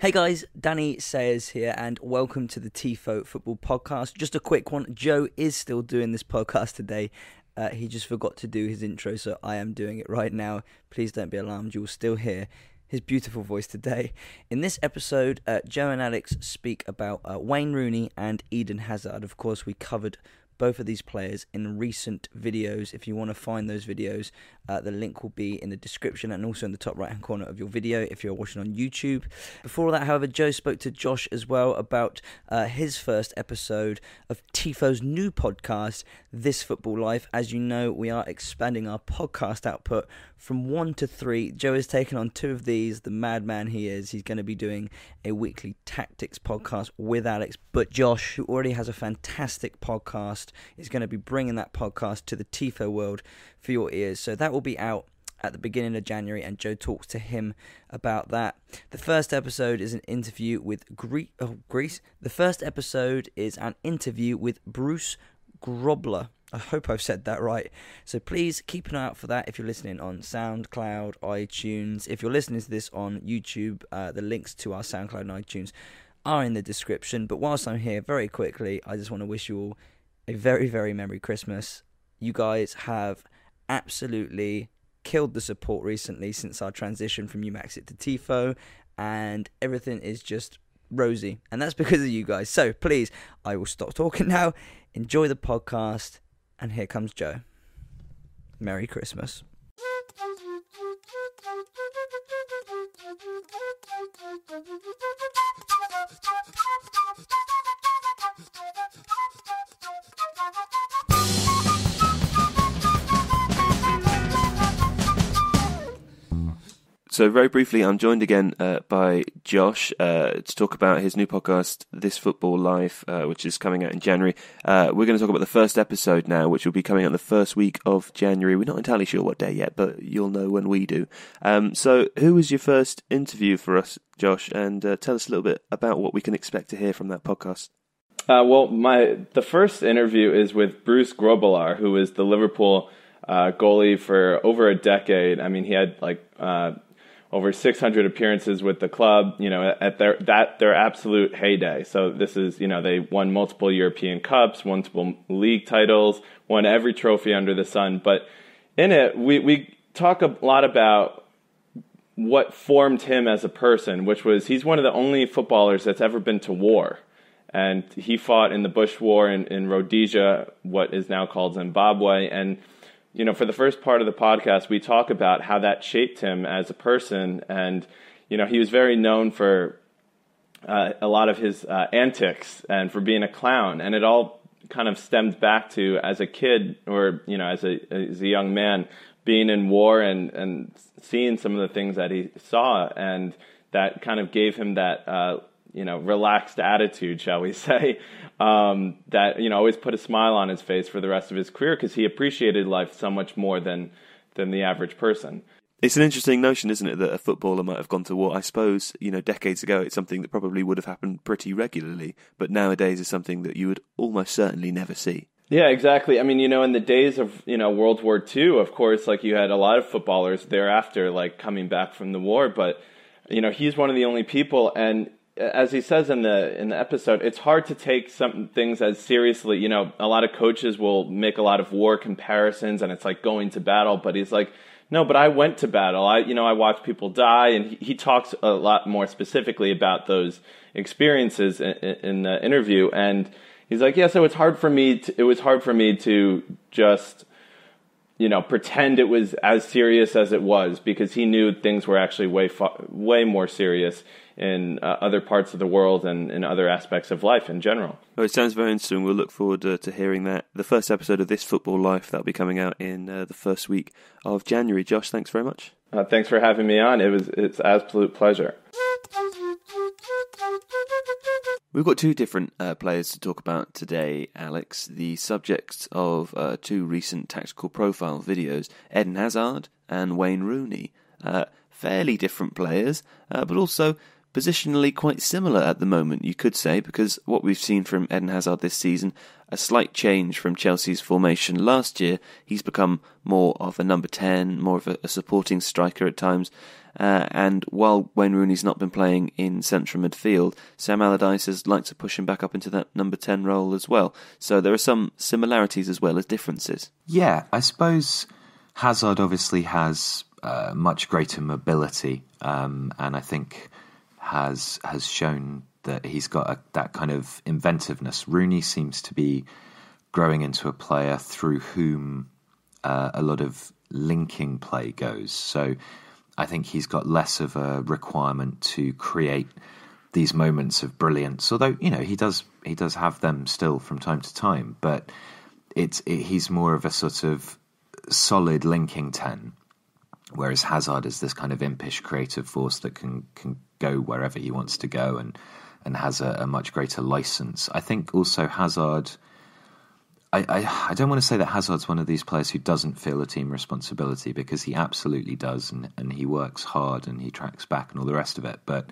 Hey guys, Danny Sayers here, and welcome to the TIFO Football Podcast. Just a quick one. Joe is still doing this podcast today. Uh, he just forgot to do his intro, so I am doing it right now. Please don't be alarmed, you'll still hear his beautiful voice today. In this episode, uh, Joe and Alex speak about uh, Wayne Rooney and Eden Hazard. Of course, we covered both of these players in recent videos. If you want to find those videos, uh, the link will be in the description and also in the top right hand corner of your video if you're watching on YouTube. Before that, however, Joe spoke to Josh as well about uh, his first episode of Tifo's new podcast, This Football Life. As you know, we are expanding our podcast output from one to three. Joe has taken on two of these, the madman he is. He's going to be doing a weekly tactics podcast with Alex, but Josh, who already has a fantastic podcast, is going to be bringing that podcast to the Tifo world for your ears. So that will be out at the beginning of January, and Joe talks to him about that. The first episode is an interview with Gre- oh, Greece. The first episode is an interview with Bruce Grobbelaar. I hope I've said that right. So please keep an eye out for that if you're listening on SoundCloud, iTunes. If you're listening to this on YouTube, uh, the links to our SoundCloud and iTunes are in the description. But whilst I'm here, very quickly, I just want to wish you all a very, very Merry Christmas. You guys have absolutely killed the support recently since our transition from UMaxit to TIFO, and everything is just rosy. And that's because of you guys. So please, I will stop talking now. Enjoy the podcast, and here comes Joe. Merry Christmas. So, very briefly, I'm joined again uh, by Josh uh, to talk about his new podcast, This Football Life, uh, which is coming out in January. Uh, we're going to talk about the first episode now, which will be coming out the first week of January. We're not entirely sure what day yet, but you'll know when we do. Um, so, who was your first interview for us, Josh? And uh, tell us a little bit about what we can expect to hear from that podcast. Uh, well, my the first interview is with Bruce Grobbelaar, who was the Liverpool goalie for over a decade. I mean, he had like over 600 appearances with the club, you know, at their that their absolute heyday. So this is, you know, they won multiple European Cups, multiple league titles, won every trophy under the sun. But in it, we we talk a lot about what formed him as a person, which was he's one of the only footballers that's ever been to war. And he fought in the Bush War in, in Rhodesia, what is now called Zimbabwe, and you know, for the first part of the podcast, we talk about how that shaped him as a person. And, you know, he was very known for uh, a lot of his uh, antics and for being a clown. And it all kind of stemmed back to as a kid or, you know, as a, as a young man being in war and, and seeing some of the things that he saw. And that kind of gave him that, uh, you know, relaxed attitude, shall we say, um, that you know always put a smile on his face for the rest of his career because he appreciated life so much more than than the average person. It's an interesting notion, isn't it, that a footballer might have gone to war. I suppose, you know, decades ago it's something that probably would have happened pretty regularly, but nowadays is something that you would almost certainly never see. Yeah, exactly. I mean, you know, in the days of, you know, World War II, of course, like you had a lot of footballers thereafter, like coming back from the war, but, you know, he's one of the only people. And as he says in the in the episode, it's hard to take some things as seriously. You know, a lot of coaches will make a lot of war comparisons, and it's like going to battle. But he's like, no, but I went to battle. I you know I watched people die, and he, he talks a lot more specifically about those experiences in, in the interview. And he's like, yeah, so it's hard for me. To, it was hard for me to just you know, pretend it was as serious as it was because he knew things were actually way far, way more serious in uh, other parts of the world and in other aspects of life in general. Well, it sounds very interesting. We'll look forward uh, to hearing that. The first episode of This Football Life that'll be coming out in uh, the first week of January. Josh, thanks very much. Uh, thanks for having me on. It was it's absolute pleasure. We've got two different uh, players to talk about today, Alex. The subjects of uh, two recent tactical profile videos Eden Hazard and Wayne Rooney. Uh, fairly different players, uh, but also positionally quite similar at the moment, you could say, because what we've seen from Eden Hazard this season, a slight change from Chelsea's formation last year. He's become more of a number 10, more of a, a supporting striker at times. Uh, and while Wayne Rooney's not been playing in central midfield, Sam Allardyce has liked to push him back up into that number 10 role as well. So there are some similarities as well as differences. Yeah, I suppose Hazard obviously has uh, much greater mobility, um, and I think has has shown that he's got a, that kind of inventiveness. Rooney seems to be growing into a player through whom uh, a lot of linking play goes. So I think he's got less of a requirement to create these moments of brilliance. Although you know he does he does have them still from time to time, but it's it, he's more of a sort of solid linking ten whereas Hazard is this kind of impish creative force that can can go wherever he wants to go and and has a, a much greater license. I think also Hazard. I, I, I, don't want to say that Hazard's one of these players who doesn't feel a team responsibility because he absolutely does and, and he works hard and he tracks back and all the rest of it. But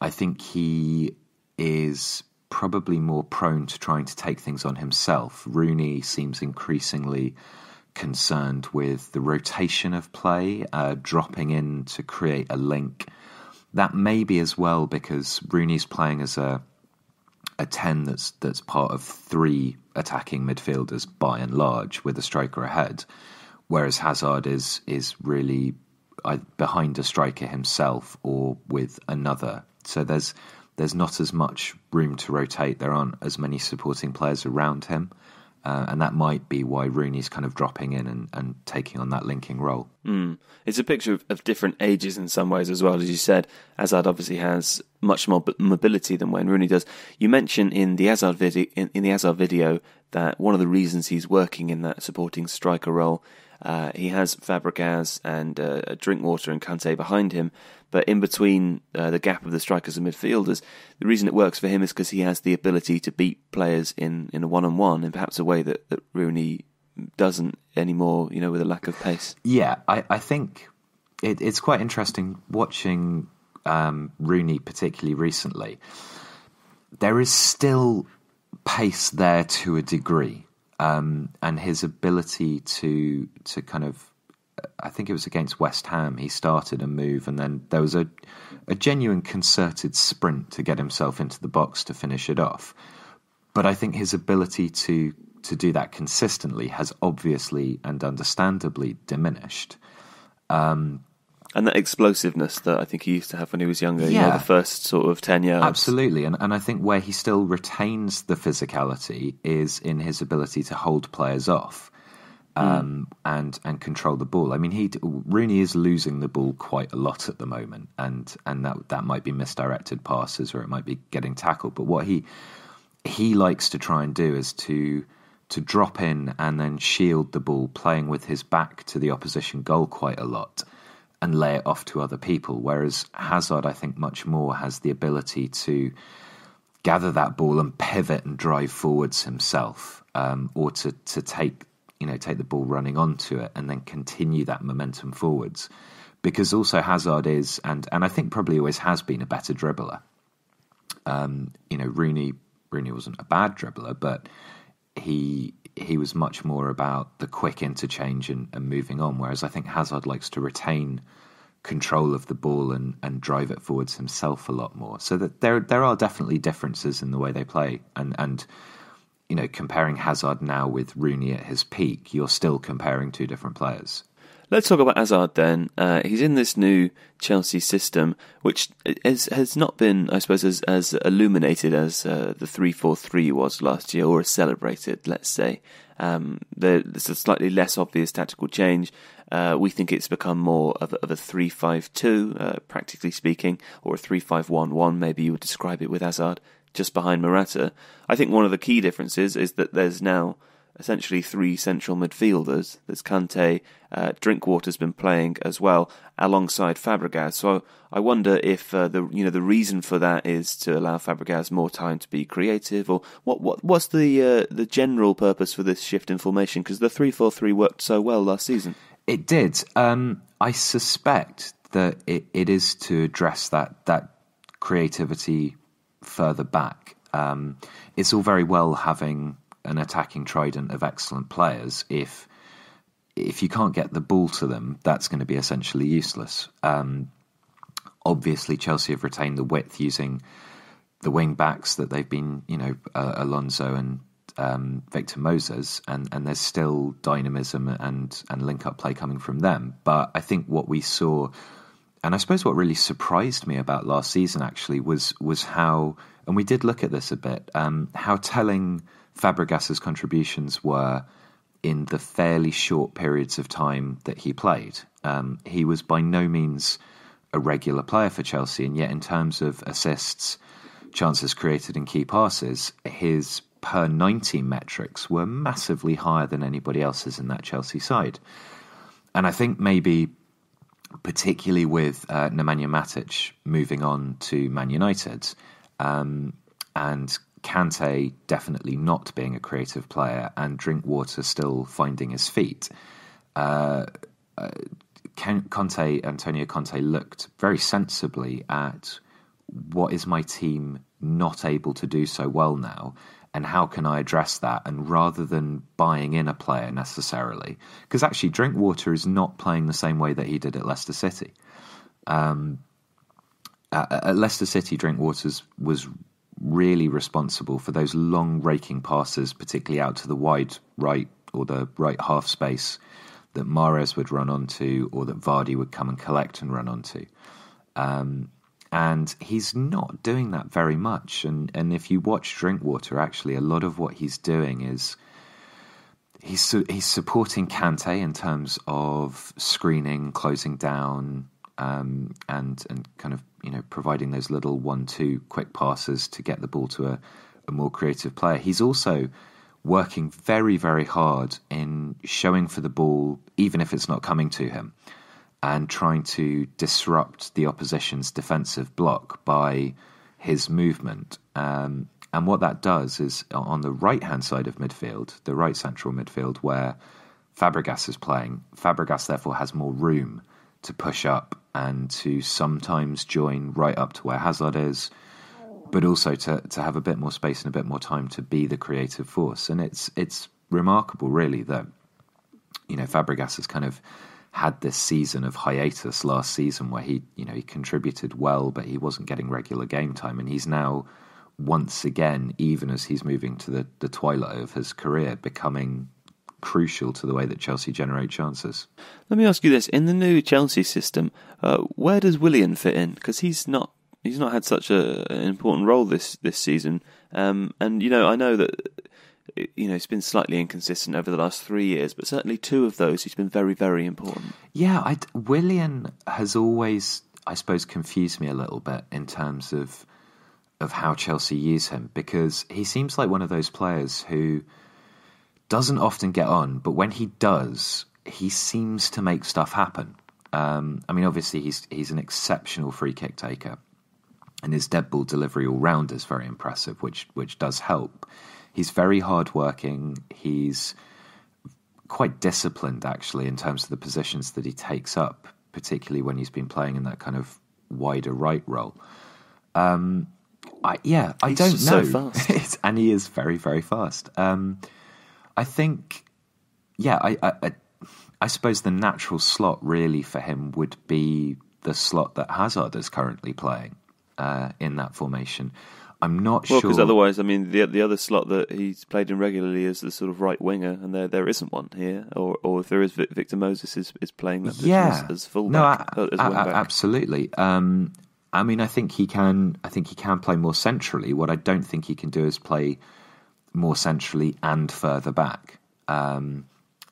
I think he is probably more prone to trying to take things on himself. Rooney seems increasingly concerned with the rotation of play, uh, dropping in to create a link. That may be as well because Rooney's playing as a a ten that's that's part of three attacking midfielders by and large, with a striker ahead, whereas Hazard is is really uh, behind a striker himself or with another. So there's there's not as much room to rotate. There aren't as many supporting players around him. Uh, and that might be why Rooney's kind of dropping in and, and taking on that linking role. Mm. It's a picture of, of, different ages in some ways as well. As you said, Hazard obviously has much more mobility than Wayne Rooney does. You mentioned in the Hazard video, in, in the Hazard video that one of the reasons he's working in that supporting striker role uh, he has Fabregas and uh, Drinkwater and Kante behind him, but in between uh, the gap of the strikers and midfielders, the reason it works for him is because he has the ability to beat players in, in a one on one in perhaps a way that, that Rooney doesn't anymore, you know, with a lack of pace. Yeah, I, I think it, it's quite interesting watching um, Rooney, particularly recently. There is still pace there to a degree um, and his ability to to kind of I think it was against West Ham. He started a move, and then there was a a genuine concerted sprint to get himself into the box to finish it off. But I think his ability to to do that consistently has obviously and understandably diminished. Um, and that explosiveness that I think he used to have when he was younger. Yeah, you know, the first sort of ten yards. Absolutely, and and I think where he still retains the physicality is in his ability to hold players off. Um, mm. and and control the ball. I mean, he Rooney is losing the ball quite a lot at the moment, and and that that might be misdirected passes or it might be getting tackled. But what he he likes to try and do is to to drop in and then shield the ball, playing with his back to the opposition goal quite a lot and lay it off to other people. Whereas Hazard, I think, much more has the ability to gather that ball and pivot and drive forwards himself, um, or to to take you know take the ball running onto it and then continue that momentum forwards. Because also Hazard is and and I think probably always has been a better dribbler. Um, you know, Rooney Rooney wasn't a bad dribbler, but he he was much more about the quick interchange and, and, moving on. Whereas I think Hazard likes to retain control of the ball and, and drive it forwards himself a lot more. So that there there are definitely differences in the way they play. And and you know, comparing Hazard now with Rooney at his peak, you're still comparing two different players. Let's talk about Hazard then. Uh, he's in this new Chelsea system, which has, has not been, I suppose, as, as illuminated as uh, the 3 4 3 was last year, or as celebrated, let's say. Um, there's a slightly less obvious tactical change. Uh, we think it's become more of a, of a 3 5 2, uh, practically speaking, or a 3 5 1 1, maybe you would describe it with Hazard just behind Morata. I think one of the key differences is that there's now essentially three central midfielders. There's Kante, uh, Drinkwater's been playing as well alongside Fabregas. So I wonder if uh, the you know the reason for that is to allow Fabregas more time to be creative, or what what what's the uh, the general purpose for this shift in formation? Because the three four three worked so well last season. It did. Um, I suspect that it, it is to address that that creativity further back. Um, it's all very well having an attacking trident of excellent players if if you can't get the ball to them, that's going to be essentially useless. Um, obviously, Chelsea have retained the width using the wing backs that they've been, you know, uh, Alonso and um, Victor Moses, and, and there's still dynamism and, and link up play coming from them. But I think what we saw, and I suppose what really surprised me about last season actually was was how, and we did look at this a bit, um, how telling Fabregas's contributions were in the fairly short periods of time that he played. Um, he was by no means a regular player for Chelsea, and yet in terms of assists, chances created, and key passes, his per 90 metrics were massively higher than anybody else's in that Chelsea side. And I think maybe, particularly with uh, Nemanja Matic moving on to Man United, um, and Kante definitely not being a creative player, and Drinkwater still finding his feet. Uh, uh, Conte, Antonio Conte, looked very sensibly at what is my team not able to do so well now, and how can I address that? And rather than buying in a player necessarily, because actually Drinkwater is not playing the same way that he did at Leicester City. Um, at, at Leicester City, Drinkwater was really responsible for those long raking passes, particularly out to the wide right or the right half space that Mahrez would run onto or that Vardy would come and collect and run onto. Um, and he's not doing that very much. And and if you watch Drinkwater, actually, a lot of what he's doing is he's he's supporting Kante in terms of screening, closing down, um, and and kind of you know providing those little one-two quick passes to get the ball to a, a more creative player. He's also working very very hard in showing for the ball, even if it's not coming to him and trying to disrupt the opposition's defensive block by his movement. Um, and what that does is on the right hand side of midfield, the right central midfield, where Fabregas is playing, Fabregas therefore has more room to push up and to sometimes join right up to where Hazard is, but also to, to have a bit more space and a bit more time to be the creative force. And it's it's remarkable, really, that you know Fabregas has kind of had this season of hiatus last season where he, you know, he contributed well, but he wasn't getting regular game time, and he's now once again, even as he's moving to the, the twilight of his career, becoming crucial to the way that Chelsea generate chances. Let me ask you this: in the new Chelsea system, uh, where does Willian fit in? Because he's not he's not had such a, an important role this this season. Um, and you know, I know that you know, it's been slightly inconsistent over the last three years, but certainly two of those, he's been very, very important. Yeah, I, Willian has always, I suppose, confused me a little bit in terms of of how Chelsea use him because he seems like one of those players who doesn't often get on, but when he does, he seems to make stuff happen. Um, I mean, obviously, he's he's an exceptional free kick taker, and his dead ball delivery all round is very impressive, which which does help. He's very hardworking. He's quite disciplined, actually, in terms of the positions that he takes up, particularly when he's been playing in that kind of wider right role. Um, I, yeah, I he's don't so know. fast. and he is very, very fast. Um, I think, yeah, I, I, I suppose the natural slot really for him would be the slot that Hazard is currently playing uh, in that formation. I'm not well, sure. because otherwise, I mean, the the other slot that he's played in regularly is the sort of right winger, and there there isn't one here. Or or if there is, Victor Moses is, is playing that yeah, as, as fullback, no, as I, wing back. absolutely. Um, I mean, I think he can. I think he can play more centrally. What I don't think he can do is play more centrally and further back. Um,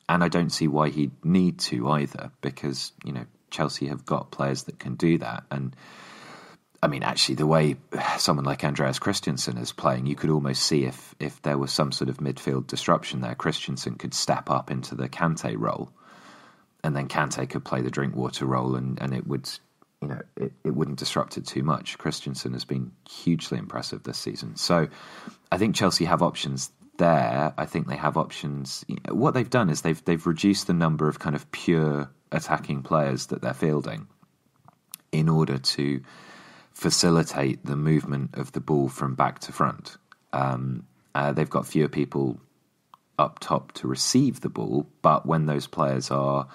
and I don't see why he'd need to either, because you know Chelsea have got players that can do that, and I mean, actually, the way someone like Andreas Christensen is playing, you could almost see if if there was some sort of midfield disruption there, Christensen could step up into the Kante role, and then Kante could play the Drinkwater role, and, and it would, you know, it, it wouldn't disrupt it too much. Christensen has been hugely impressive this season, so I think Chelsea have options there. I think they have options. What they've done is they've they've reduced the number of kind of pure attacking players that they're fielding in order to facilitate the movement of the ball from back to front. Um, uh, they've got fewer people up top to receive the ball, but when those players are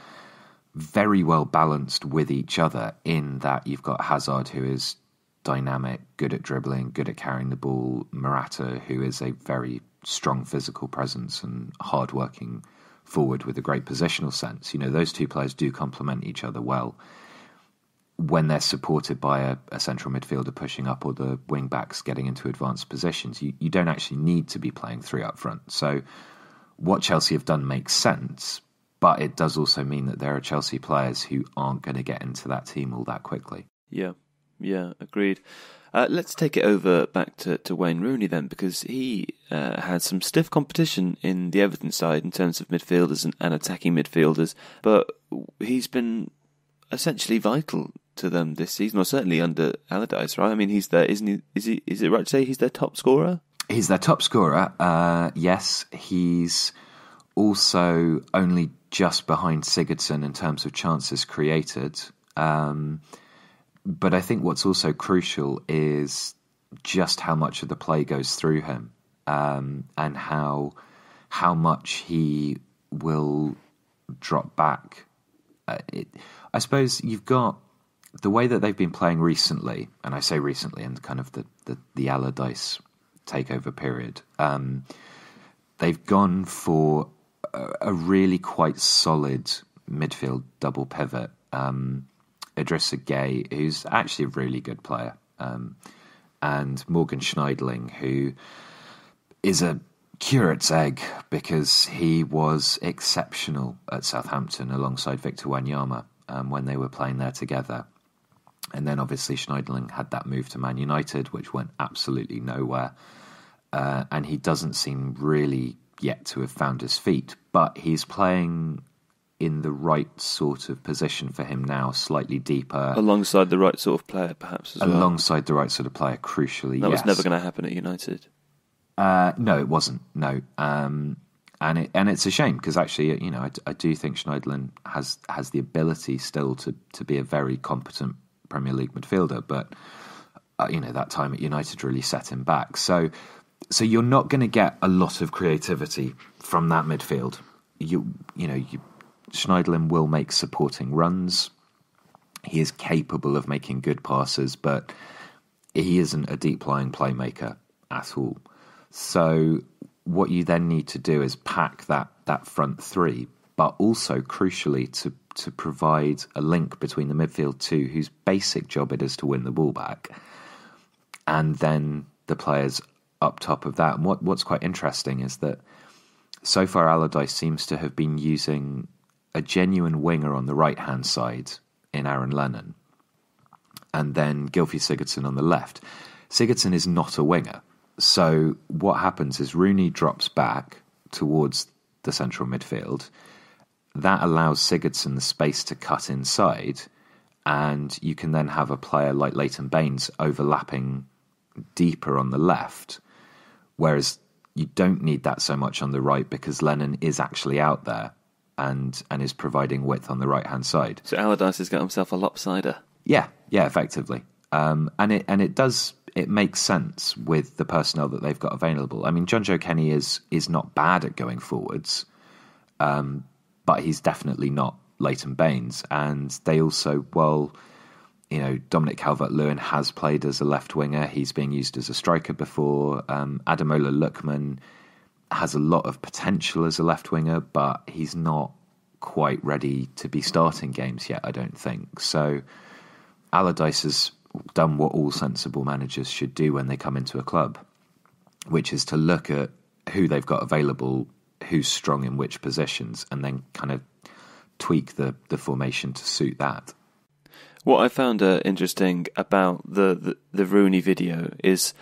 very well balanced with each other, in that you've got Hazard, who is dynamic, good at dribbling, good at carrying the ball, Morata, who is a very strong physical presence and hard-working forward with a great positional sense. You know, those two players do complement each other well when they're supported by a, a, central midfielder pushing up or the wing backs getting into advanced positions, you, you don't actually need to be playing three up front. So what Chelsea have done makes sense, but it does also mean that there are Chelsea players who aren't going to get into that team all that quickly. Yeah, yeah, agreed. Uh, let's take it over back to, to Wayne Rooney then, because he uh, had some stiff competition in the Everton side in terms of midfielders and, and attacking midfielders, but he's been essentially vital to them this season, or certainly under Allardyce, right? I mean, he's there, isn't he? Is he? Is it right to say he's their top scorer? He's their top scorer. Uh, yes, he's also only just behind Sigurdsson in terms of chances created. Um, but I think what's also crucial is just how much of the play goes through him, um, and how how much he will drop back. Uh, it, I suppose you've got the way that they've been playing recently, and I say recently in kind of the, the, the Allardyce takeover period, um, they've gone for a, really quite solid midfield double pivot. Um, Idrissa Gueye, who's actually a really good player, um, and Morgan Schneiderlin, who is a curate's egg because he was exceptional at Southampton alongside Victor Wanyama um, when they were playing there together. And then obviously Schneiderlin had that move to Man United, which went absolutely nowhere. Uh, and he doesn't seem really yet to have found his feet, but he's playing in the right sort of position for him now, slightly deeper. Alongside the right sort of player, perhaps, Alongside well. the right sort of player, crucially, That yes. was never going to happen at United. Uh, no, it wasn't. No. Um, and it, and it's a shame because actually, you know, I, I, do think Schneiderlin has has the ability still to to be a very competent Premier League midfielder, but uh, you know that time at United really set him back. So, so you're not going to get a lot of creativity from that midfield. You you know, you, Schneiderlin will make supporting runs. He is capable of making good passes, but he isn't a deep lying playmaker at all. So what you then need to do is pack that that front three, but also crucially to to provide a link between the midfield two, whose basic job it is to win the ball back, and then the players up top of that. And what, what's quite interesting is that so far Allardyce seems to have been using a genuine winger on the right hand side in Aaron Lennon, and then Gylfi Sigurdsson on the left. Sigurdsson is not a winger. So what happens is Rooney drops back towards the central midfield that allows Sigurdsson the space to cut inside, and you can then have a player like Leighton Baines overlapping deeper on the left, whereas you don't need that so much on the right because Lennon is actually out there and and is providing width on the right hand side. So Allardyce has got himself a lopsider. Yeah, yeah, effectively, um, and it and it does it makes sense with the personnel that they've got available. I mean, Jonjoe Kenny is is not bad at going forwards, um, but he's definitely not Leighton Baines. And they also, well, you know, Dominic Calvert Lewin has played as a left winger. He's being used as a striker before. Um, Ademola Lookman has a lot of potential as a left winger, but he's not quite ready to be starting games yet, I don't think. So Allardyce has done what all sensible managers should do when they come into a club, which is to look at who they've got available who's strong in which positions, and then kind of tweak the, the formation to suit that. What I found uh, interesting about the, the, the Rooney video is,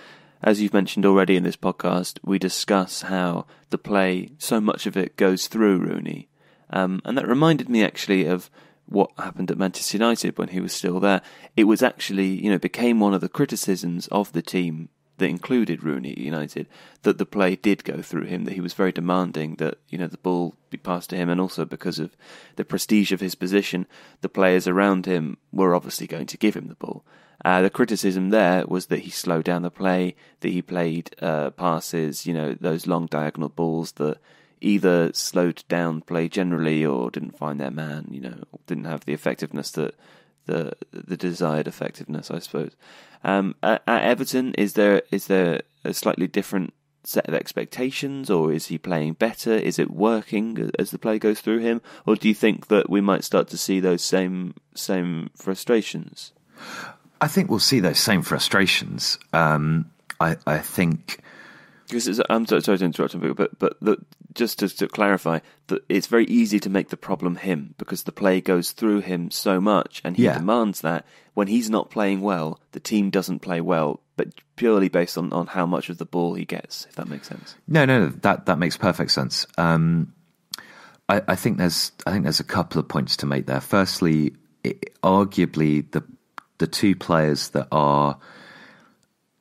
as you've mentioned already in this podcast, we discuss how the play, so much of it goes through Rooney. Um, and that reminded me actually of what happened at Manchester United when he was still there. It was actually, you know, became one of the criticisms of the team that included Rooney at United, that the play did go through him, that he was very demanding that, you know, the ball be passed to him, and also because of the prestige of his position, the players around him were obviously going to give him the ball. Uh, the criticism there was that he slowed down the play, that he played uh, passes, you know, those long diagonal balls that either slowed down play generally or didn't find their man, you know, didn't have the effectiveness that the the desired effectiveness, I suppose. Um, at, at Everton, is there is there a slightly different set of expectations, or is he playing better? Is it working as the play goes through him, or do you think that we might start to see those same same frustrations? I think we'll see those same frustrations. Um, I, I think because I'm sorry, sorry to interrupt, but but the, just to, to clarify, that it's very easy to make the problem him because the play goes through him so much, and he yeah. demands that. When he's not playing well, the team doesn't play well, but purely based on, on how much of the ball he gets. If that makes sense. No, no, that that makes perfect sense. Um, I, I, think there's I think there's a couple of points to make there. Firstly, it, arguably the the two players that are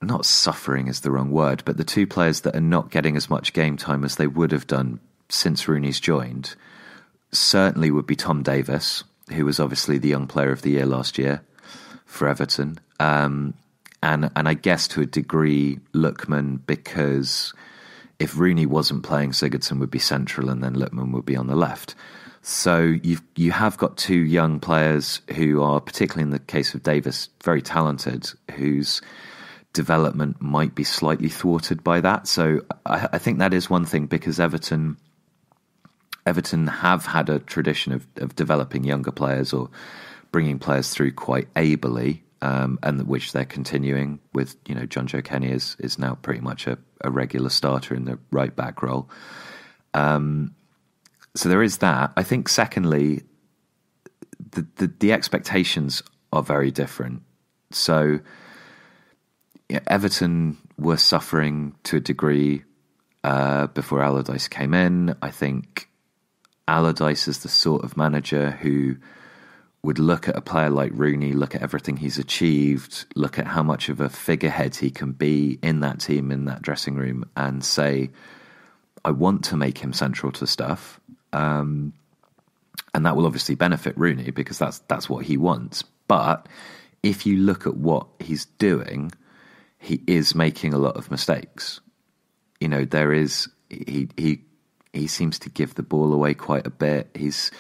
not suffering is the wrong word, but the two players that are not getting as much game time as they would have done since Rooney's joined certainly would be Tom Davies, who was obviously the young player of the year last year for Everton, um, and and I guess to a degree Lookman because if Rooney wasn't playing, Sigurdsson would be central, and then Lookman would be on the left. So you've you have got two young players who are, particularly in the case of Davis, very talented, whose development might be slightly thwarted by that. So I, I, think that is one thing because Everton Everton have had a tradition of, of developing younger players or bringing players through quite ably, um, and which they're continuing with. You know, Jonjoe Kenny is is now pretty much a, a regular starter in the right back role. Um, so there is that. I think. Secondly, the, the, the expectations are very different. So Everton were suffering to a degree uh, before Allardyce came in. I think Allardyce is the sort of manager who would look at a player like Rooney, look at everything he's achieved, look at how much of a figurehead he can be in that team, in that dressing room, and say, I want to make him central to stuff. Um, and that will obviously benefit Rooney because that's that's what he wants. But if you look at what he's doing, he is making a lot of mistakes. You know, there is he he he seems to give the ball away quite a bit. He's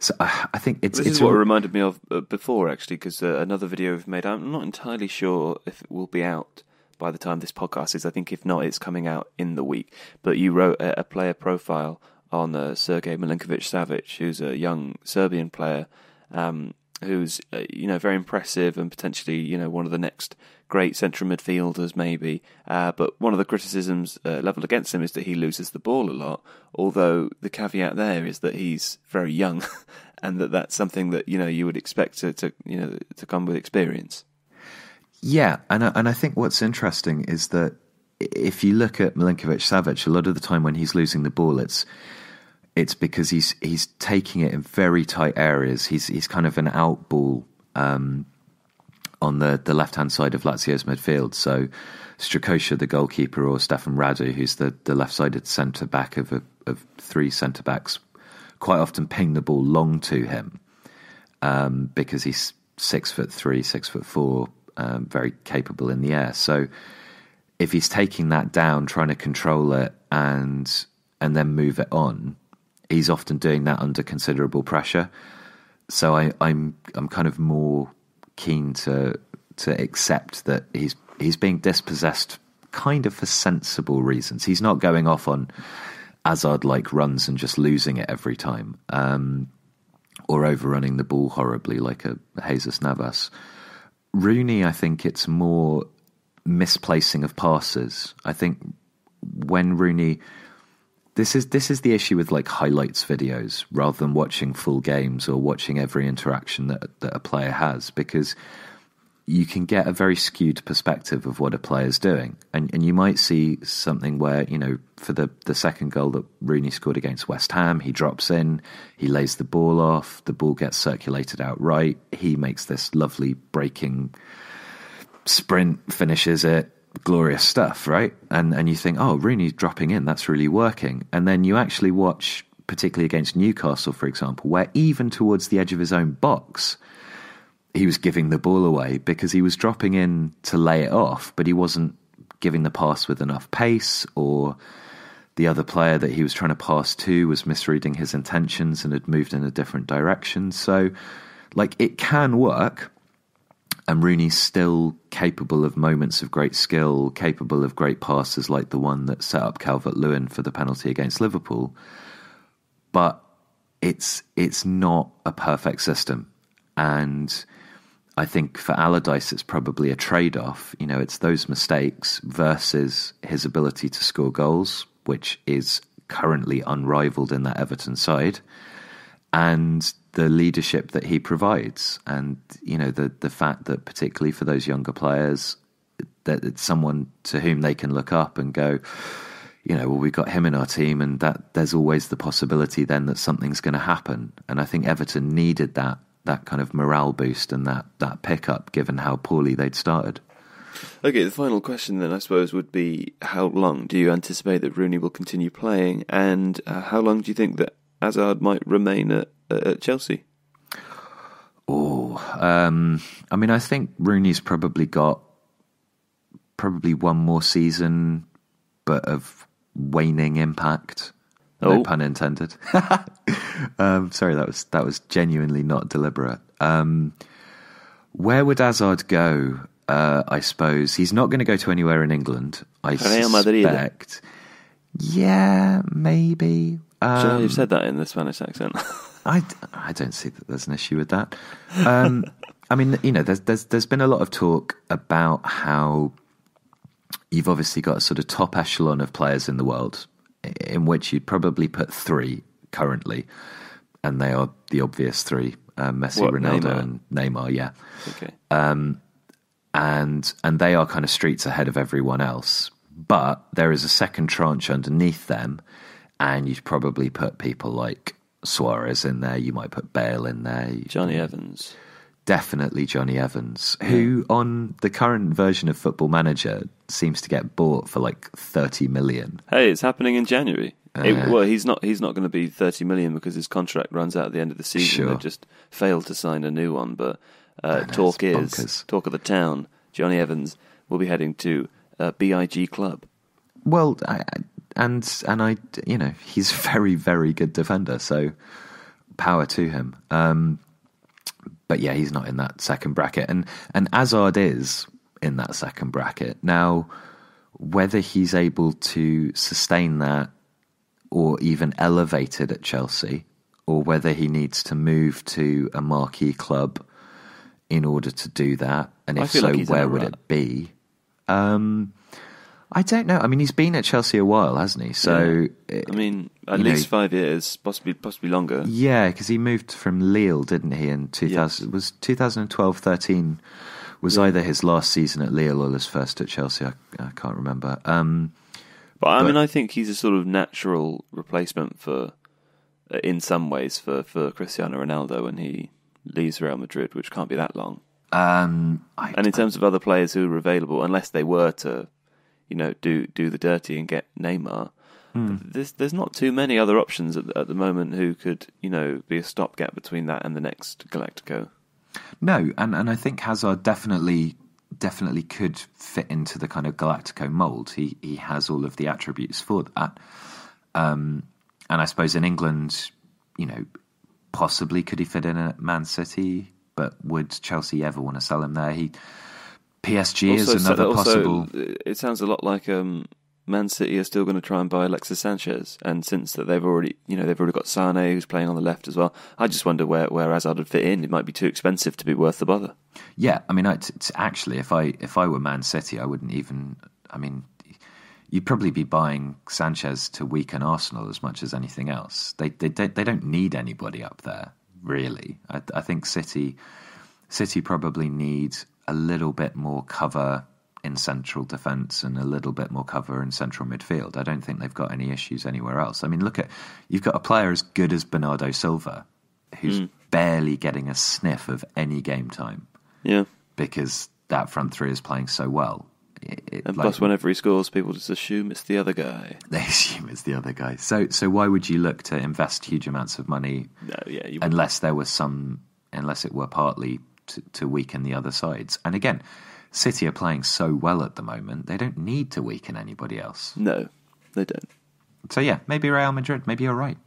so uh, I think it's this it's is what it reminded me of uh, before actually because uh, another video we've made. I'm not entirely sure if it will be out by the time this podcast is. I think if not, it's coming out in the week. But you wrote a, a player profile on uh, Sergei Milinkovic Savic, who's a young Serbian player. Um, who's uh, you know very impressive and potentially you know one of the next great central midfielders maybe. Uh, but one of the criticisms uh, levelled against him is that he loses the ball a lot. Although the caveat there is that he's very young, and that that's something that you know you would expect to, to you know to come with experience. Yeah, and I, and I think what's interesting is that if you look at Milinkovic Savic, a lot of the time when he's losing the ball, it's it's because he's he's taking it in very tight areas. He's he's kind of an out ball um, on the, the left hand side of Lazio's midfield. So Strakosha, the goalkeeper, or Stefan Radu, who's the, the left sided centre back of a, of three centre backs, quite often ping the ball long to him um, because he's six foot three, six foot four, um, very capable in the air. So if he's taking that down, trying to control it and and then move it on, he's often doing that under considerable pressure. So I, I'm I'm kind of more keen to to accept that he's he's being dispossessed kind of for sensible reasons. He's not going off on Hazard like runs and just losing it every time, um, or overrunning the ball horribly like a Jesus Navas. Rooney, I think it's more misplacing of passes. I think when Rooney this is this is the issue with like highlights videos rather than watching full games or watching every interaction that that a player has because you can get a very skewed perspective of what a player's doing. And and you might see something where, you know, for the, the second goal that Rooney scored against West Ham, he drops in, he lays the ball off, the ball gets circulated out right, he makes this lovely breaking sprint, finishes it, glorious stuff, right? And and you think, oh, Rooney's dropping in, that's really working. And then you actually watch, particularly against Newcastle, for example, where even towards the edge of his own box, he was giving the ball away because he was dropping in to lay it off, but he wasn't giving the pass with enough pace, or the other player that he was trying to pass to was misreading his intentions and had moved in a different direction. So, like, it can work. And Rooney's still capable of moments of great skill, capable of great passes like the one that set up Calvert Lewin for the penalty against Liverpool. But it's it's not a perfect system. And I think for Allardyce, it's probably a trade off. You know, it's those mistakes versus his ability to score goals, which is currently unrivaled in that Everton side, and the leadership that he provides. And, you know, the, the fact that, particularly for those younger players, that it's someone to whom they can look up and go, you know, well, we've got him in our team, and that there's always the possibility then that something's going to happen. And I think Everton needed that that kind of morale boost and that that pickup, given how poorly they'd started. Okay, the final question then, I suppose, would be how long do you anticipate that Rooney will continue playing, and uh, how long do you think that Hazard might remain at, at Chelsea? Oh, um, I mean, I think Rooney's probably got probably one more season, but of waning impact. No oh. pun intended. um, sorry, that was that was genuinely not deliberate. Um, where would Hazard go? Uh, I suppose he's not going to go to anywhere in England. I Real suspect. Yeah, maybe. Um, you've said that in the Spanish accent. I, I don't see that there's an issue with that. Um, I mean, you know, there's there's there's been a lot of talk about how you've obviously got a sort of top echelon of players in the world, in which you'd probably put three currently, and they are the obvious three: uh, Messi, what, Ronaldo, Neymar? and Neymar. Yeah. Okay. Um, and and they are kind of streets ahead of everyone else. But there is a second tranche underneath them, and you'd probably put people like Suarez in there. You might put Bale in there. Jonny Evans. Definitely Jonny Evans, who on the current version of Football Manager seems to get bought for like thirty million. Hey, it's happening in January. Uh, it, well, he's not. He's not going to be thirty million because his contract runs out at the end of the season. Sure. They just failed to sign a new one. But uh, talk is bonkers. talk of the town. Jonny Evans will be heading to a BIG club. Well, I, and and I, you know, he's a very very good defender. So power to him. Um, but yeah, he's not in that second bracket, and and Hazard is in that second bracket now. Whether he's able to sustain that or even elevate it at Chelsea, or whether he needs to move to a marquee club in order to do that, and if so, like where would it be? Um, I don't know. I mean, he's been at Chelsea a while, hasn't he? So, yeah. I mean, at least know, five years, possibly possibly longer. Yeah, because he moved from Lille, didn't he? In two thousand was 2012-13 was yeah. either his last season at Lille or his first at Chelsea. I, I can't remember. Um, but I but, mean, I think he's a sort of natural replacement for, uh, in some ways, for for Cristiano Ronaldo when he leaves Real Madrid, which can't be that long. Um, I, and in terms of other players who are available, unless they were to you know, do do the dirty and get Neymar. Mm. There's there's not too many other options at, at the moment who could you know be a stopgap between that and the next Galactico. No, and and I think Hazard definitely definitely could fit into the kind of Galactico mold. He he has all of the attributes for that. Um, and I suppose in England, you know, possibly could he fit in at Man City, but would Chelsea ever want to sell him there? He PSG also, is another also, possible. It sounds a lot like um, Man City are still going to try and buy Alexis Sanchez, and since that they've already, you know, they've already got Sane who's playing on the left as well. I just wonder where where Hazard would fit in. It might be too expensive to be worth the bother. Yeah, I mean, actually, if I if I were Man City, I wouldn't even. I mean, you'd probably be buying Sanchez to weaken Arsenal as much as anything else. They they they don't need anybody up there really. I, I think City City probably need a little bit more cover in central defence and a little bit more cover in central midfield. I don't think they've got any issues anywhere else. I mean, look at you've got a player as good as Bernardo Silva, who's mm. barely getting a sniff of any game time. Yeah, because that front three is playing so well. It, it, and like, plus, whenever he scores, people just assume it's the other guy. They assume it's the other guy. So, so why would you look to invest huge amounts of money? No, yeah, unless there was some, unless it were partly to, to weaken the other sides. And again, City are playing so well at the moment; they don't need to weaken anybody else. No, they don't. So yeah, maybe Real Madrid. Maybe you're right.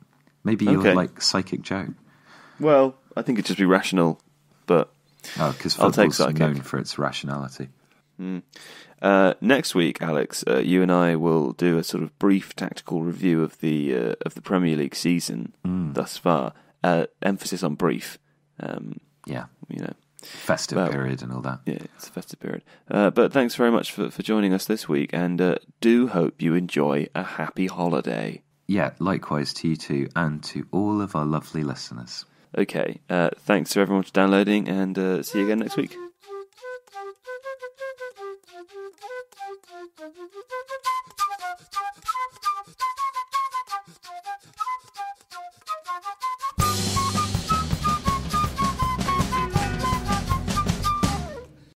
Maybe you're like Psychic Joe. Well, I think it'd just be rational, but Oh, because I'll take football's known for its rationality. Uh, next week, Alex, uh, you and I will do a sort of brief tactical review of the uh, of the Premier League season thus far. Uh, emphasis on brief. Um, Yeah, you know, festive but, period and all that. Yeah, it's a festive period. Uh, but thanks very much for, for joining us this week, and uh, do hope you enjoy a happy holiday. Yeah, likewise to you too, and to all of our lovely listeners. Okay, uh, thanks to everyone for downloading, and uh, see you again next week.